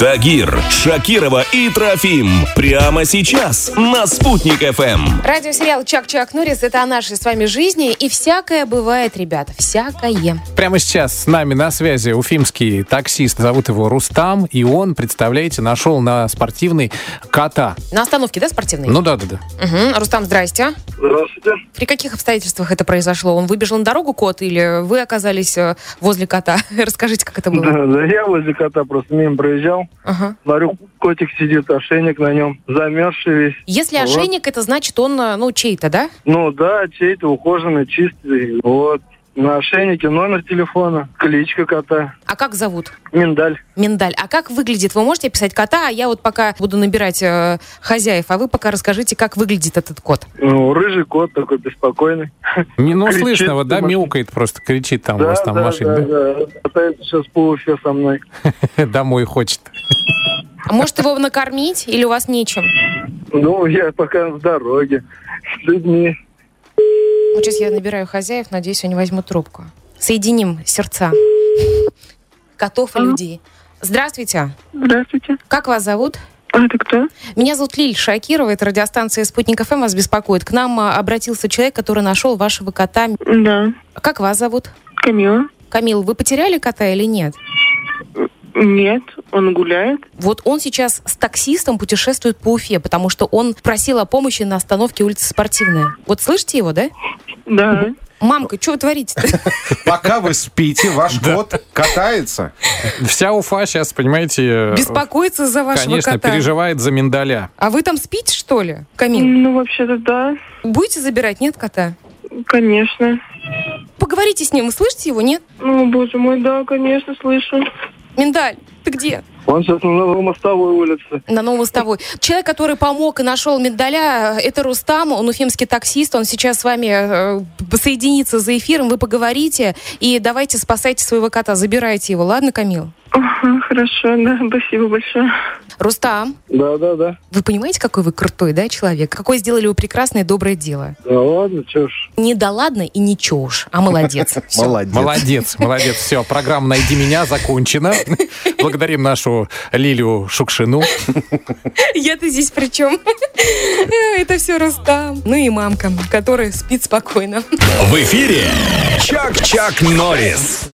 Тагир, Шакирова и Трофим. Прямо сейчас на «Спутник ФМ». Радиосериал «Чак-Чак Норрис» — это о нашей с вами жизни. И всякое бывает, ребята, всякое. Прямо сейчас с нами на связи уфимский таксист. Зовут его Рустам. И он, представляете, нашел на спортивной кота. На остановке, да, спортивной? Ну да-да-да. Угу. Рустам, здрасте. Здравствуйте. При каких обстоятельствах это произошло? Он выбежал на дорогу, кот, или вы оказались э, возле кота? Расскажите, как это было. Да, да, я возле кота просто мимо проезжал. Ага. Смотрю, котик сидит, ошейник на нем, замерзший весь. Если Вот. ошейник, это значит он, э, ну, чей-то, да? Ну да, чей-то ухоженный, чистый. Вот. На ошейнике номер телефона, кличка кота, А как зовут? миндаль. Миндаль. А как выглядит? Вы можете описать кота, а я вот пока буду набирать э, хозяев, а вы пока расскажите, как выглядит этот кот. Ну, рыжий кот такой беспокойный. Не, ну, Кричит слышно, вот, да, мяукает просто, кричит там у да, вас там да, машина. да, да? да. Катается сейчас по Уфе со мной. Домой хочет. А может его накормить или у вас нечем? Ну, я пока в дороге с людьми. Вот сейчас я набираю хозяев, надеюсь, они возьмут трубку. Соединим сердца котов и людей. Здравствуйте. Здравствуйте. Как вас зовут? А это кто? Меня зовут Лиль Шакирова, это радиостанция «Спутник ФМ» вас беспокоит. К нам а, обратился человек, который нашел вашего кота. Да. Как вас зовут? Камила? Камил, вы потеряли кота или нет? Нет, он гуляет. Вот он сейчас с таксистом путешествует по Уфе, потому что он просил о помощи на остановке улицы Спортивная. Вот слышите его, да? Да. Мамка, что вы творите-то? Пока вы спите, ваш кот катается. Вся Уфа сейчас, понимаете, э, Беспокоится за вашего конечно, кота. переживает за миндаля. А вы там спите, что ли, Камил? Ну, вообще-то да. Будете забирать, нет, кота? Конечно. Поговорите с ним, вы слышите его, нет? Ну, боже мой, да, конечно, слышу. Миндаль, ты где? Он сейчас на Новомостовой улице. На Новомостовой. Человек, который помог и нашел Миндаля, это Рустам, он уфимский таксист, он сейчас с вами э, соединится за эфиром, вы поговорите, и давайте спасайте своего кота, забирайте его, ладно, Камил? Хорошо, да, спасибо большое. Рустам, Да, да, да. вы понимаете, какой вы крутой, да, человек? Какое сделали вы прекрасное доброе дело? Да ладно, чё ж. Не да ладно и не чё уж, а молодец. Молодец. Молодец, молодец. Все, программа «Найди меня» закончена. Благодарим нашу Лилию Шукшину. Я-то здесь при чем? Это все Рустам. Ну и мамка, которая спит спокойно. В эфире «Чак-Чак Норрис».